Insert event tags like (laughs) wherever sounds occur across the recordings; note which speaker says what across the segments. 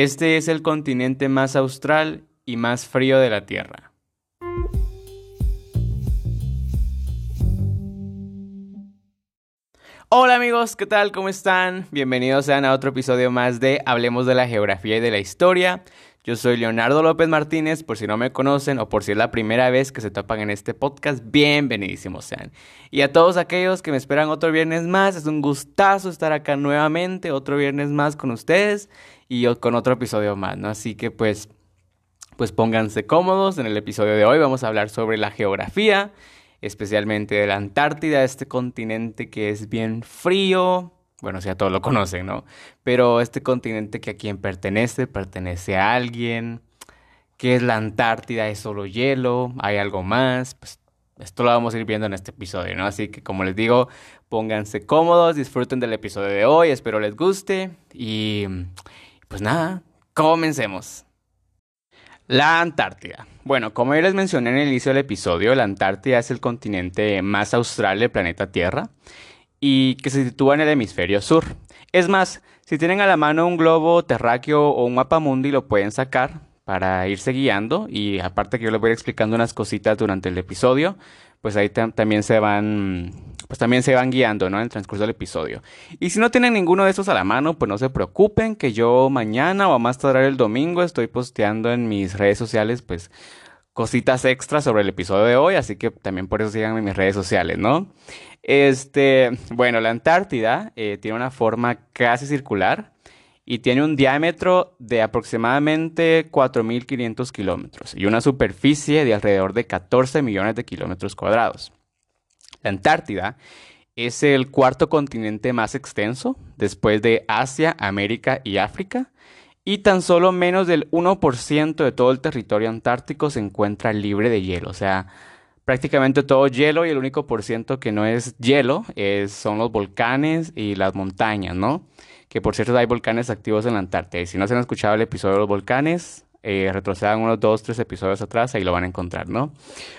Speaker 1: Este es el continente más austral y más frío de la Tierra. Hola amigos, ¿qué tal? ¿Cómo están? Bienvenidos sean a otro episodio más de Hablemos de la Geografía y de la Historia. Yo soy Leonardo López Martínez, por si no me conocen o por si es la primera vez que se topan en este podcast, bienvenidísimos sean. Y a todos aquellos que me esperan otro viernes más, es un gustazo estar acá nuevamente, otro viernes más con ustedes y con otro episodio más, ¿no? Así que pues, pues pónganse cómodos, en el episodio de hoy vamos a hablar sobre la geografía especialmente de la Antártida, este continente que es bien frío. Bueno, si a todos lo conocen, ¿no? Pero este continente que a quien pertenece, pertenece a alguien. ¿Qué es la Antártida? ¿Es solo hielo? ¿Hay algo más? Pues esto lo vamos a ir viendo en este episodio, ¿no? Así que como les digo, pónganse cómodos, disfruten del episodio de hoy, espero les guste y pues nada, comencemos. La Antártida. Bueno, como ya les mencioné en el inicio del episodio, la Antártida es el continente más austral del planeta Tierra y que se sitúa en el hemisferio sur. Es más, si tienen a la mano un globo terráqueo o un mapa mundi, lo pueden sacar para irse guiando y aparte que yo les voy explicando unas cositas durante el episodio, pues ahí también se van pues también se van guiando, ¿no? En el transcurso del episodio. Y si no tienen ninguno de estos a la mano, pues no se preocupen que yo mañana o a más tardar el domingo estoy posteando en mis redes sociales, pues cositas extras sobre el episodio de hoy, así que también por eso síganme en mis redes sociales, ¿no? Este, bueno, la Antártida eh, tiene una forma casi circular y tiene un diámetro de aproximadamente 4.500 kilómetros y una superficie de alrededor de 14 millones de kilómetros cuadrados. La Antártida es el cuarto continente más extenso, después de Asia, América y África, y tan solo menos del 1% de todo el territorio antártico se encuentra libre de hielo, o sea, prácticamente todo hielo y el único por ciento que no es hielo son los volcanes y las montañas, ¿no? Que por cierto hay volcanes activos en la Antártida. Y si no se han escuchado el episodio de los volcanes, eh, retrocedan unos dos, tres episodios atrás, ahí lo van a encontrar, ¿no?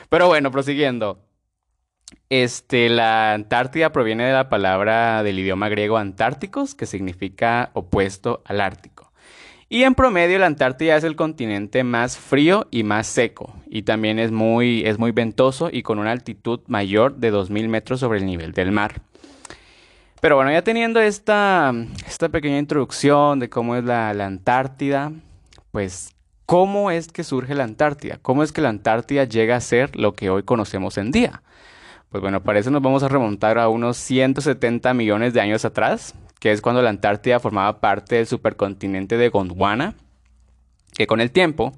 Speaker 1: Pero bueno, prosiguiendo. Este, la Antártida proviene de la palabra del idioma griego antárticos, que significa opuesto al Ártico. Y en promedio la Antártida es el continente más frío y más seco, y también es muy, es muy ventoso y con una altitud mayor de 2.000 metros sobre el nivel del mar. Pero bueno, ya teniendo esta, esta pequeña introducción de cómo es la, la Antártida, pues ¿cómo es que surge la Antártida? ¿Cómo es que la Antártida llega a ser lo que hoy conocemos en día? Pues bueno, para eso nos vamos a remontar a unos 170 millones de años atrás, que es cuando la Antártida formaba parte del supercontinente de Gondwana, que con el tiempo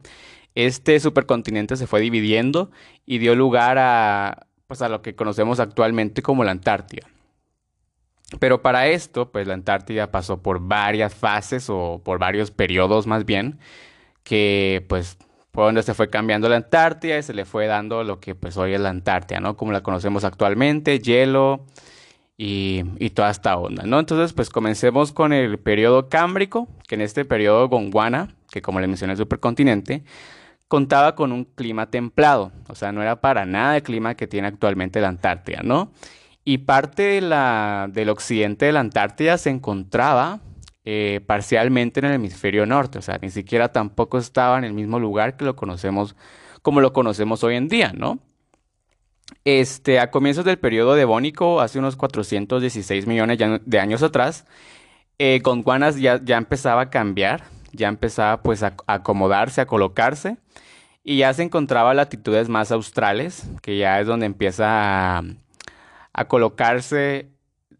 Speaker 1: este supercontinente se fue dividiendo y dio lugar a, pues a lo que conocemos actualmente como la Antártida. Pero para esto, pues la Antártida pasó por varias fases o por varios periodos más bien, que pues fue donde se fue cambiando la Antártida y se le fue dando lo que pues hoy es la Antártida, ¿no? Como la conocemos actualmente, hielo y, toda esta onda, ¿no? Entonces pues comencemos con el periodo cámbrico, que en este periodo Gondwana, que como le mencioné el supercontinente, contaba con un clima templado, o sea, no era para nada el clima que tiene actualmente la Antártida, ¿no? Y parte de la, del occidente de la Antártida se encontraba eh, parcialmente en el hemisferio norte, o sea, ni siquiera tampoco estaba en el mismo lugar que lo conocemos como lo conocemos hoy en día, ¿no? Este, a comienzos del periodo devónico, hace unos 416 millones de años atrás, eh, Gondwana ya, ya empezaba a cambiar, ya empezaba pues a, acomodarse, a colocarse, y ya se encontraba latitudes más australes, que ya es donde empieza a, a colocarse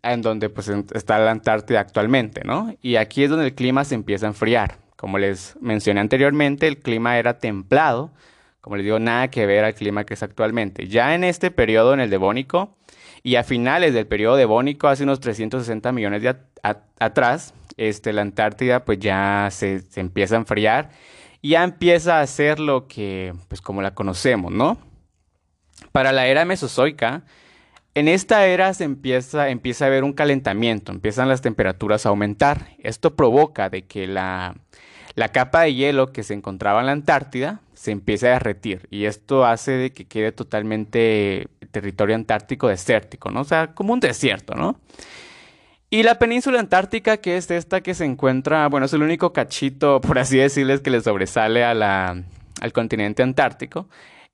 Speaker 1: en donde pues está la Antártida actualmente, ¿no? Y aquí es donde el clima se empieza a enfriar. Como les mencioné anteriormente, el clima era templado, como les digo, nada que ver al clima que es actualmente. Ya en este periodo, en el Devónico, y a finales del periodo Devónico, hace unos 360 millones de atrás, este, la Antártida pues ya se, se empieza a enfriar y ya empieza a ser lo que, pues como la conocemos, ¿no? Para la era mesozoica, en esta era se empieza, empieza a haber un calentamiento, empiezan las temperaturas a aumentar. Esto provoca de que la, la capa de hielo que se encontraba en la Antártida se empiece a derretir y esto hace de que quede totalmente territorio antártico desértico, ¿no? O sea, como un desierto, ¿no? Y la península antártica, que es esta que se encuentra, bueno, es el único cachito, (laughs) por así decirles, que le sobresale a la, al continente antártico,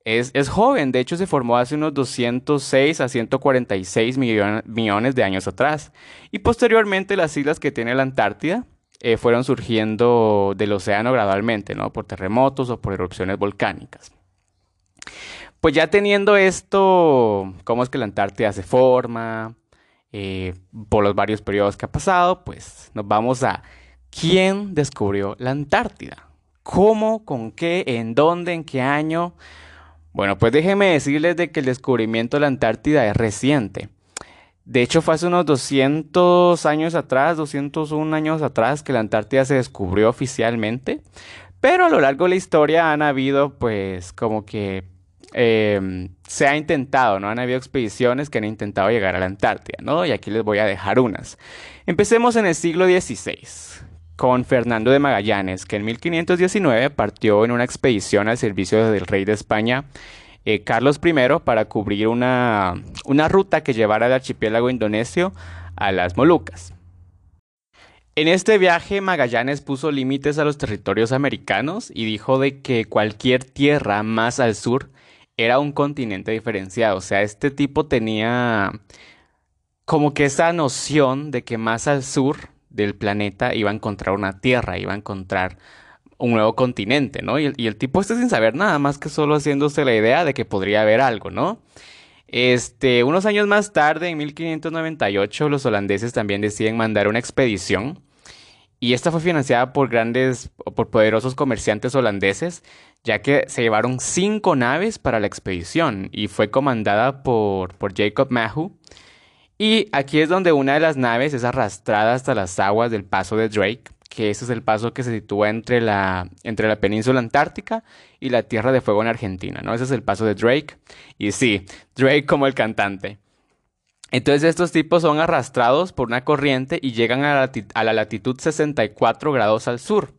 Speaker 1: es, es, joven. De hecho, se formó hace unos 206 a 146 millones de años atrás. Y posteriormente las islas que tiene la Antártida eh, fueron surgiendo del océano gradualmente, ¿no? Por terremotos o por erupciones volcánicas. Pues ya teniendo esto, cómo es que la Antártida se forma, eh, por los varios periodos que ha pasado, pues nos vamos a quién descubrió la Antártida. ¿Cómo? ¿Con qué? ¿En dónde? ¿En qué año? Bueno, pues déjenme decirles de que el descubrimiento de la Antártida es reciente. De hecho, fue hace unos 200 años atrás, 201 años atrás, que la Antártida se descubrió oficialmente. Pero a lo largo de la historia han habido, pues, como que Em, se ha intentado, ¿no? Han habido expediciones que han intentado llegar a la Antártida, ¿no? Y aquí les voy a dejar unas. Empecemos en el siglo XVI con Fernando de Magallanes, que en 1519 partió en una expedición al servicio del rey de España, eh, Carlos I, para cubrir una, una ruta que llevara al archipiélago indonesio a las Molucas. En este viaje Magallanes puso límites a los territorios americanos y dijo de que cualquier tierra más al sur era un continente diferenciado. O sea, este tipo tenía como que esa noción de que más al sur del planeta iba a encontrar una tierra, iba a encontrar un nuevo continente, ¿no? Y el, tipo este sin saber nada más que solo haciéndose la idea de que podría haber algo, ¿no? Este, unos años más tarde, en 1598, los holandeses también deciden mandar una expedición y esta fue financiada por grandes por poderosos comerciantes holandeses ya que se llevaron cinco naves para la expedición y fue comandada por, por Jacob Mahu. Y aquí es donde una de las naves es arrastrada hasta las aguas del paso de Drake, que ese es el paso que se sitúa entre la, entre la península antártica y la Tierra de Fuego en Argentina, ¿no? Ese es el paso de Drake. Y sí, Drake como el cantante. Entonces estos tipos son arrastrados por una corriente y llegan a la, a la latitud 64 grados al sur.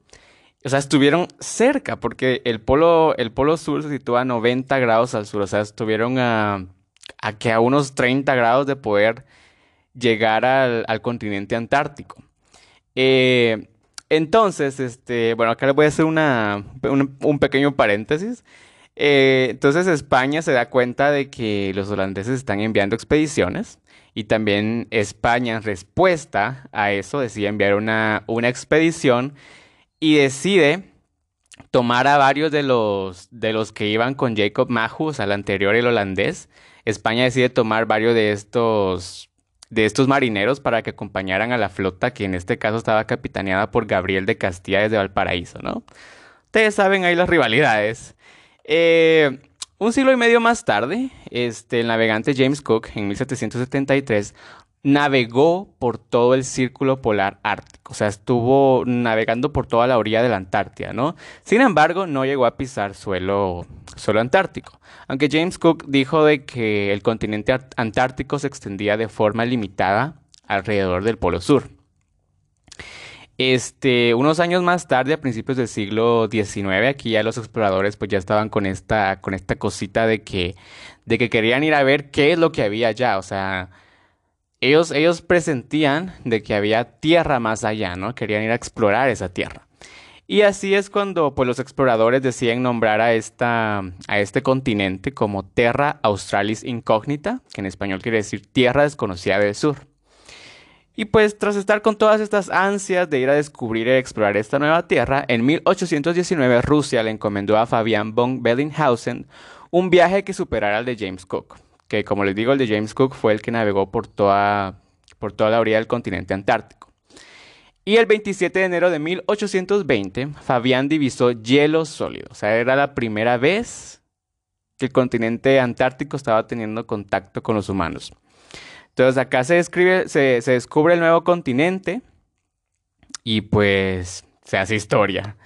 Speaker 1: O sea, estuvieron cerca porque el polo, el polo sur se sitúa a 90 grados al sur. O sea, estuvieron a, a que a unos 30 grados de poder llegar al, continente antártico. Eh, entonces, este, bueno, acá les voy a hacer una, un, pequeño paréntesis. Eh, entonces España se da cuenta de que los holandeses están enviando expediciones y también España en respuesta a eso decide enviar una, una expedición y decide tomar a varios de los, de los que iban con Jacob Mahus, al anterior el holandés. España decide tomar varios de estos, de estos marineros para que acompañaran a la flota, que en este caso estaba capitaneada por Gabriel de Castilla desde Valparaíso, ¿no? Ustedes saben ahí las rivalidades. Eh, un siglo y medio más tarde, este, el navegante James Cook, en 1773, navegó por todo el círculo polar ártico, o sea, estuvo navegando por toda la orilla de la Antártida, ¿no? Sin embargo, no llegó a pisar suelo, suelo antártico, aunque James Cook dijo de que el continente antártico se extendía de forma limitada alrededor del Polo Sur. Este, unos años más tarde, a principios del siglo XIX, aquí ya los exploradores pues ya estaban con esta, con esta cosita de que, de que querían ir a ver qué es lo que había allá, o sea, ellos, ellos presentían de que había tierra más allá, ¿no? Querían ir a explorar esa tierra. Y así es cuando pues, los exploradores deciden nombrar a, esta, a este continente como Terra Australis Incógnita, que en español quiere decir Tierra Desconocida del Sur. Y pues tras estar con todas estas ansias de ir a descubrir y explorar esta nueva tierra, en 1819 Rusia le encomendó a Fabian von Bellinghausen un viaje que superara al de James Cook que como les digo, el de James Cook fue el que navegó por toda, por toda la orilla del continente antártico. Y el 27 de enero de 1820, Fabián divisó hielo sólido. O sea, era la primera vez que el continente antártico estaba teniendo contacto con los humanos. Entonces acá se, describe, se, se descubre el nuevo continente y pues se hace historia.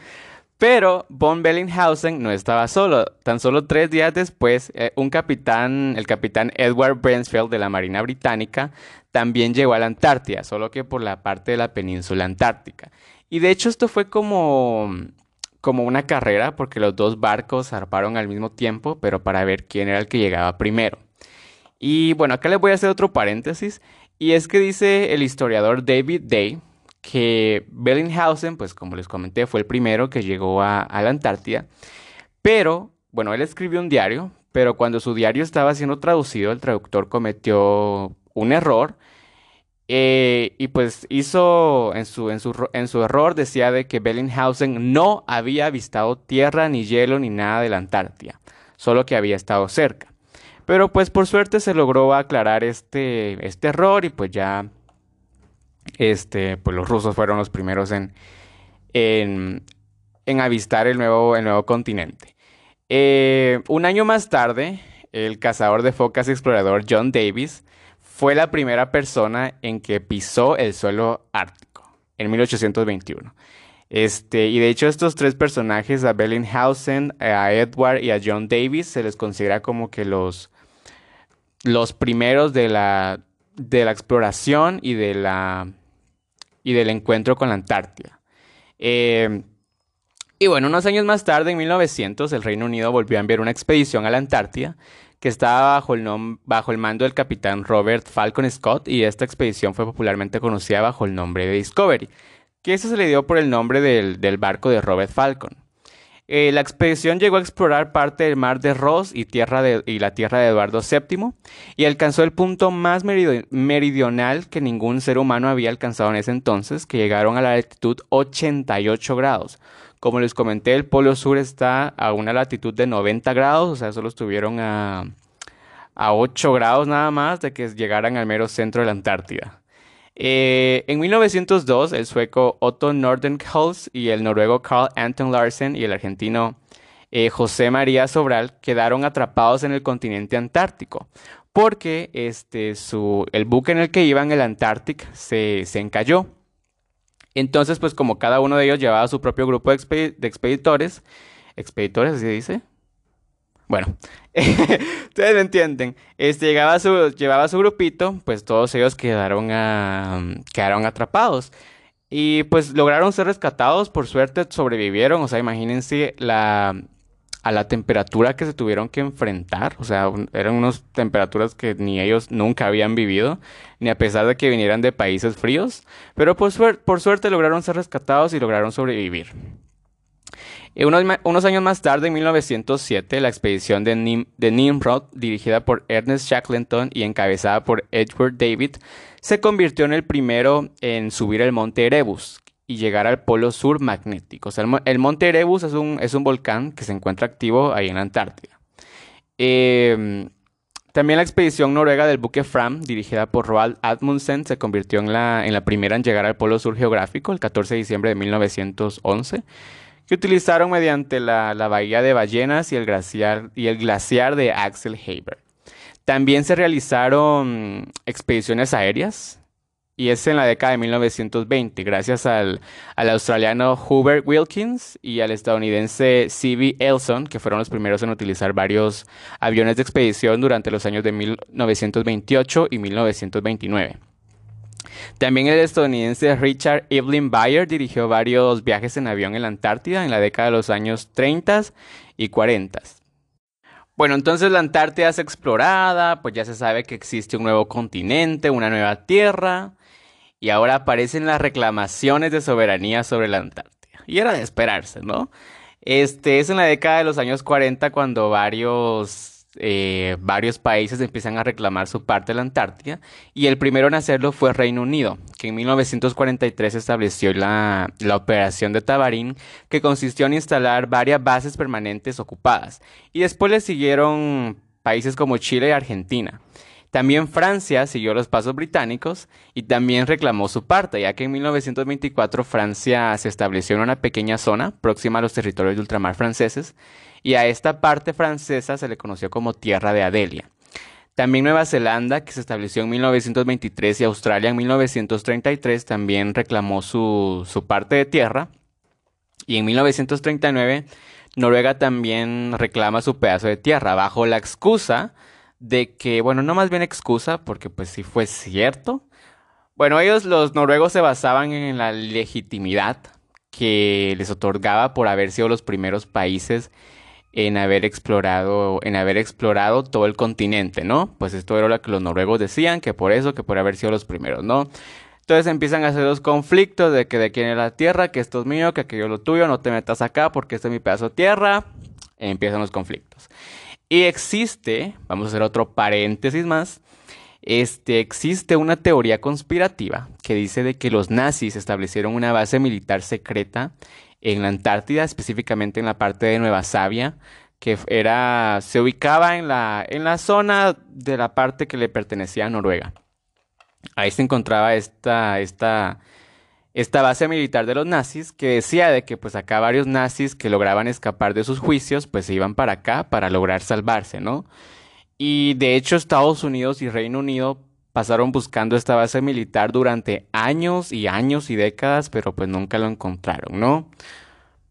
Speaker 1: Pero von Bellinghausen no estaba solo. Tan solo tres días después, eh, un capitán, el capitán Edward Bransfield de la Marina Británica, también llegó a la Antártida, solo que por la parte de la península antártica. Y de hecho esto fue como, como una carrera, porque los dos barcos zarparon al mismo tiempo, pero para ver quién era el que llegaba primero. Y bueno, acá les voy a hacer otro paréntesis. Y es que dice el historiador David Day que Bellinghausen, pues como les comenté, fue el primero que llegó a, la Antártida, pero, bueno, él escribió un diario, pero cuando su diario estaba siendo traducido, el traductor cometió un error eh, y pues hizo en su, en, su, en su error decía de que Bellinghausen no había avistado tierra, ni hielo, ni nada de la Antártida, solo que había estado cerca. Pero pues por suerte se logró aclarar este, este error y pues ya este, pues los rusos fueron los primeros en, en, avistar el nuevo, el nuevo continente. Eh, un año más tarde, el cazador de focas y explorador John Davis fue la primera persona en que pisó el suelo ártico, en 1821. Este, y de hecho estos tres personajes, a Bellinghausen, a Edward y a John Davis, se les considera como que los, los primeros de la, de la exploración y, de la, y del encuentro con la Antártida. Eh, y bueno, unos años más tarde, en 1900, el Reino Unido volvió a enviar una expedición a la Antártida que estaba bajo el, bajo el mando del capitán Robert Falcon Scott y esta expedición fue popularmente conocida bajo el nombre de Discovery, que eso se le dio por el nombre del, barco de Robert Falcon. Eh, la expedición llegó a explorar parte del mar de Ross y, tierra y la tierra de Eduardo VII y alcanzó el punto más meridional que ningún ser humano había alcanzado en ese entonces, que llegaron a la latitud 88 grados, como les comenté, el Polo Sur está a una latitud de 90 grados, o sea, solo estuvieron a, a 8 grados nada más de que llegaran al mero centro de la Antártida. Eh, en 1902, el sueco Otto Nordenskiöld y el noruego Carl Anton Larsen y el argentino eh, José María Sobral quedaron atrapados en el continente antártico porque este, su, el buque en el que iban, el Antarctic, se, se encalló. Entonces, pues como cada uno de ellos llevaba su propio grupo de, expeditores, expeditores, así dice. Bueno, (laughs) ustedes me entienden. Este, llegaba su, llevaba su grupito, pues todos ellos quedaron, quedaron atrapados. Y pues lograron ser rescatados, por suerte sobrevivieron. O sea, imagínense la, a la temperatura que se tuvieron que enfrentar. O sea, eran unas temperaturas que ni ellos nunca habían vivido, ni a pesar de que vinieran de países fríos. Pero por, por suerte lograron ser rescatados y lograron sobrevivir. Y unos, unos, años más tarde, en 1907, la expedición de, de Nimrod, dirigida por Ernest Shackleton y encabezada por Edward David, se convirtió en el primero en subir el monte Erebus, y llegar al polo sur magnético. O sea, el, monte Erebus es un, es un volcán que se encuentra activo ahí en la Antártida. Em, también la expedición noruega del buque Fram, dirigida por Roald Amundsen, se convirtió en la, en la primera en llegar al polo sur geográfico el 14 de diciembre de 1911, que utilizaron mediante la, la bahía de ballenas y el, glaciar, y el glaciar de Axel Haber. También se realizaron expediciones aéreas y es en la década de 1920, gracias al, australiano Hubert Wilkins y al estadounidense C.B. Elson, que fueron los primeros en utilizar varios aviones de expedición durante los años de 1928 y 1929. También el estadounidense Richard Evelyn Bayer dirigió varios viajes en avión en la Antártida en la década de los años 30 y 40. Bueno, entonces la Antártida es explorada, pues ya se sabe que existe un nuevo continente, una nueva tierra, y ahora aparecen las reclamaciones de soberanía sobre la Antártida. Y era de esperarse, ¿no? Este es en la década de los años 40 cuando varios, eh, varios países empiezan a reclamar su parte de la Antártida y el primero en hacerlo fue Reino Unido, que en 1943 estableció la, la operación de Tabarín, que consistió en instalar varias bases permanentes ocupadas. Y después le siguieron países como Chile y Argentina. También Francia siguió los pasos británicos y también reclamó su parte, ya que en 1924 Francia se estableció en una pequeña zona próxima a los territorios de ultramar franceses y a esta parte francesa se le conoció como Tierra de Adelia. También Nueva Zelanda, que se estableció en 1923, y Australia en 1933 también reclamó su, su parte de tierra. Y en 1939 Noruega también reclama su pedazo de tierra bajo la excusa de que, bueno, no más bien excusa, porque pues sí fue cierto. Bueno, ellos, los noruegos, se basaban en la legitimidad que les otorgaba por haber sido los primeros países en haber explorado, en haber explorado todo el continente, ¿no? Pues esto era lo que los noruegos decían, que por eso, que por haber sido los primeros, ¿no? Entonces empiezan a hacer los conflictos de que de quién es la tierra, que esto es mío, que aquello es lo tuyo, no te metas acá porque este es mi pedazo de tierra. empiezan los conflictos. Y existe, vamos a hacer otro paréntesis más, este, existe una teoría conspirativa que dice de que los nazis establecieron una base militar secreta en la Antártida, específicamente en la parte de Nueva Sabia, que era, se ubicaba en la, en la zona de la parte que le pertenecía a Noruega. Ahí se encontraba esta, esta, esta base militar de los nazis que decía de que pues acá varios nazis que lograban escapar de sus juicios pues se iban para acá para lograr salvarse, ¿no? Y de hecho Estados Unidos y Reino Unido pasaron buscando esta base militar durante años y años y décadas, pero pues nunca lo encontraron, ¿no?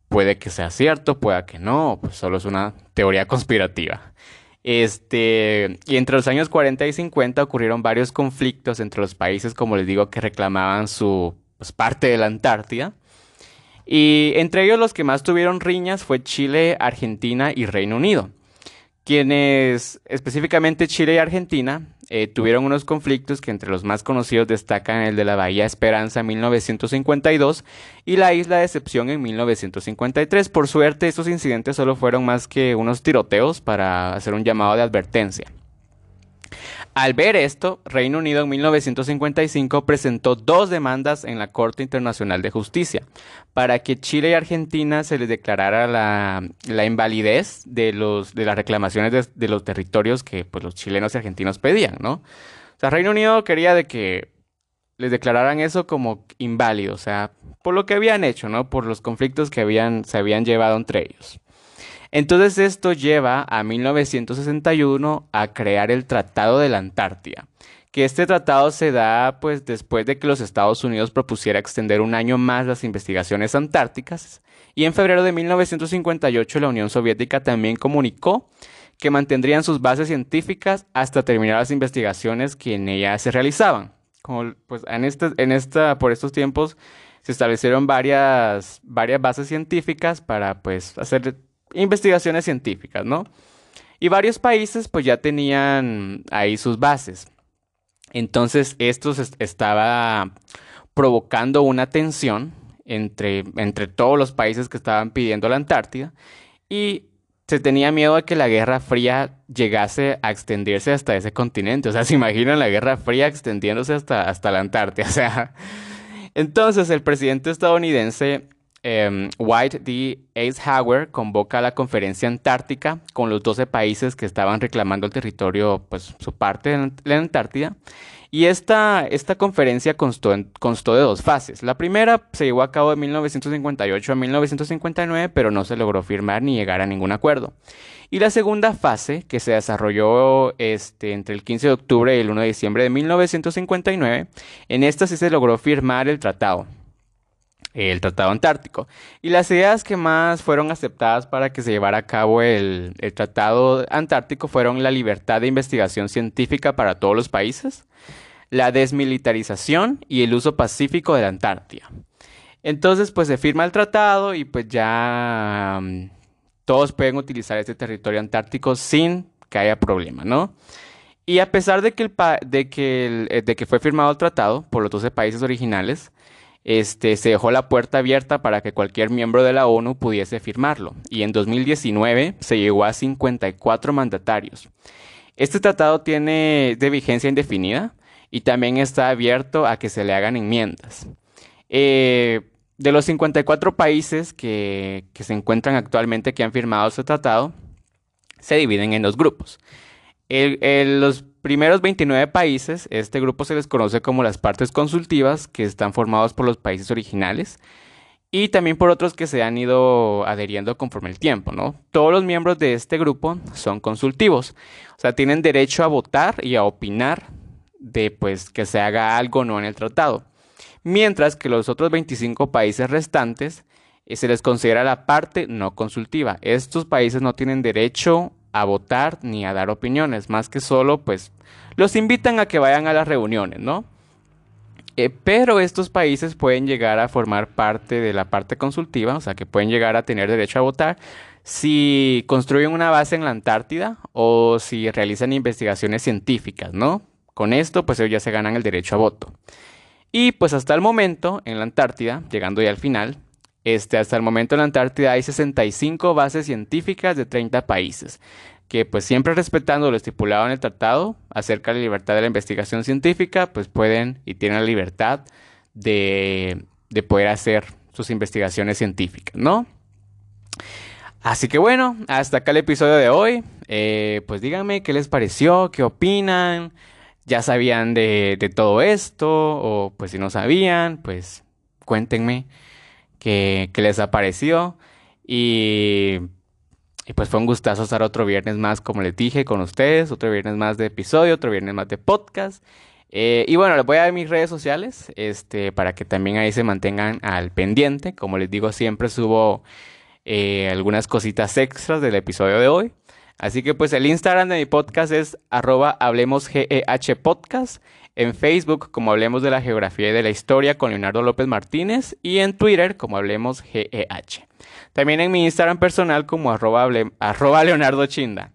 Speaker 1: Puede que sea cierto, puede que no, pues solo es una teoría conspirativa. Este, y entre los años 40 y 50 ocurrieron varios conflictos entre los países, como les digo, que reclamaban su pues, parte de la Antártida. Y entre ellos los que más tuvieron riñas fue Chile, Argentina y Reino Unido quienes específicamente Chile y Argentina eh, tuvieron unos conflictos que entre los más conocidos destacan el de la Bahía Esperanza en 1952 y la Isla de Decepción en 1953. Por suerte, estos incidentes solo fueron más que unos tiroteos para hacer un llamado de advertencia. Al ver esto, Reino Unido en 1955 presentó dos demandas en la Corte Internacional de Justicia para que Chile y Argentina se les declarara la, invalidez de, los, de las reclamaciones de, los territorios que pues, los chilenos y argentinos pedían, ¿no? O sea, Reino Unido quería de que les declararan eso como inválido, o sea, por lo que habían hecho, ¿no? Por los conflictos que habían, se habían llevado entre ellos. Entonces esto lleva a 1961 a crear el Tratado de la Antártida, que este tratado se da pues después de que los Estados Unidos propusiera extender un año más las investigaciones antárticas y en febrero de 1958 la Unión Soviética también comunicó que mantendrían sus bases científicas hasta terminar las investigaciones que en ellas se realizaban. Como, pues en este, en esta, por estos tiempos se establecieron varias, varias bases científicas para pues hacer investigaciones científicas, ¿no? Y varios países pues ya tenían ahí sus bases. Entonces esto estaba provocando una tensión entre, entre todos los países que estaban pidiendo la Antártida y se tenía miedo de que la Guerra Fría llegase a extenderse hasta ese continente. O sea, se imaginan la Guerra Fría extendiéndose hasta, hasta la Antártida. (laughs) O sea, entonces el presidente estadounidense Em, White D. Eisenhower convoca la conferencia antártica con los 12 países que estaban reclamando el territorio, pues su parte de la Antártida. Y esta, esta conferencia constó, constó de dos fases. La primera se llevó a cabo de 1958 a 1959, pero no se logró firmar ni llegar a ningún acuerdo. Y la segunda fase, que se desarrolló este, entre el 15 de octubre y el 1 de diciembre de 1959, en esta sí se logró firmar el tratado el Tratado Antártico. Y las ideas que más fueron aceptadas para que se llevara a cabo el, Tratado Antártico fueron la libertad de investigación científica para todos los países, la desmilitarización y el uso pacífico de la Antártida. Entonces, pues se firma el tratado y pues ya mm, todos pueden utilizar este territorio antártico sin que haya problema, ¿no? Y a pesar de que, el de que, de que fue firmado el tratado por los 12 países originales, este, se dejó la puerta abierta para que cualquier miembro de la ONU pudiese firmarlo, y en 2019 se llegó a 54 mandatarios. Este tratado tiene de vigencia indefinida y también está abierto a que se le hagan enmiendas. Eh, de los 54 países que, que, se encuentran actualmente que han firmado este tratado, se dividen en dos grupos. los primeros 29 países, este grupo se les conoce como las partes consultivas, que están formados por los países originales y también por otros que se han ido adheriendo conforme el tiempo, ¿no? Todos los miembros de este grupo son consultivos, o sea, tienen derecho a votar y a opinar de pues que se haga algo o no en el tratado. Mientras que los otros 25 países restantes eh, se les considera la parte no consultiva. Estos países no tienen derecho a votar ni a dar opiniones, más que solo pues los invitan a que vayan a las reuniones, ¿no? Eh, pero estos países pueden llegar a formar parte de la parte consultiva, o sea que pueden llegar a tener derecho a votar si construyen una base en la Antártida o si realizan investigaciones científicas, ¿no? Con esto, pues ellos ya se ganan el derecho a voto. Y pues hasta el momento, en la Antártida, llegando ya al final, este, hasta el momento en la Antártida hay 65 bases científicas de 30 países, que pues siempre respetando lo estipulado en el tratado acerca de la libertad de la investigación científica, pues pueden y tienen la libertad de, de poder hacer sus investigaciones científicas, ¿no? Así que bueno, hasta acá el episodio de hoy. Eh, pues díganme qué les pareció, qué opinan, ya sabían de, de, todo esto o pues si no sabían, pues cuéntenme qué les ha parecido. Y, y, pues fue un gustazo estar otro viernes más, como les dije, con ustedes, otro viernes más de episodio, otro viernes más de podcast. Eh, y bueno, les voy a dar mis redes sociales este, para que también ahí se mantengan al pendiente. Como les digo, siempre subo eh, algunas cositas extras del episodio de hoy. Así que pues el Instagram de mi podcast es arroba hablemos podcast. En Facebook como Hablemos de la Geografía y de la Historia con Leonardo López Martínez. Y en Twitter como Hablemos GEH. También en mi Instagram personal como arroba, arroba Leonardo Chinda.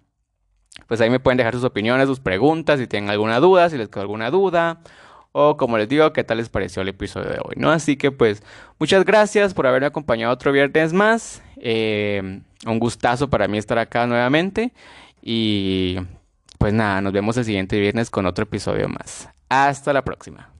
Speaker 1: Pues ahí me pueden dejar sus opiniones, sus preguntas, si tienen alguna duda, si les quedó alguna duda o como les digo, qué tal les pareció el episodio de hoy, ¿no? Así que pues muchas gracias por haberme acompañado otro viernes más. Eh, un gustazo para mí estar acá nuevamente y pues nada, nos vemos el siguiente viernes con otro episodio más. Hasta la próxima.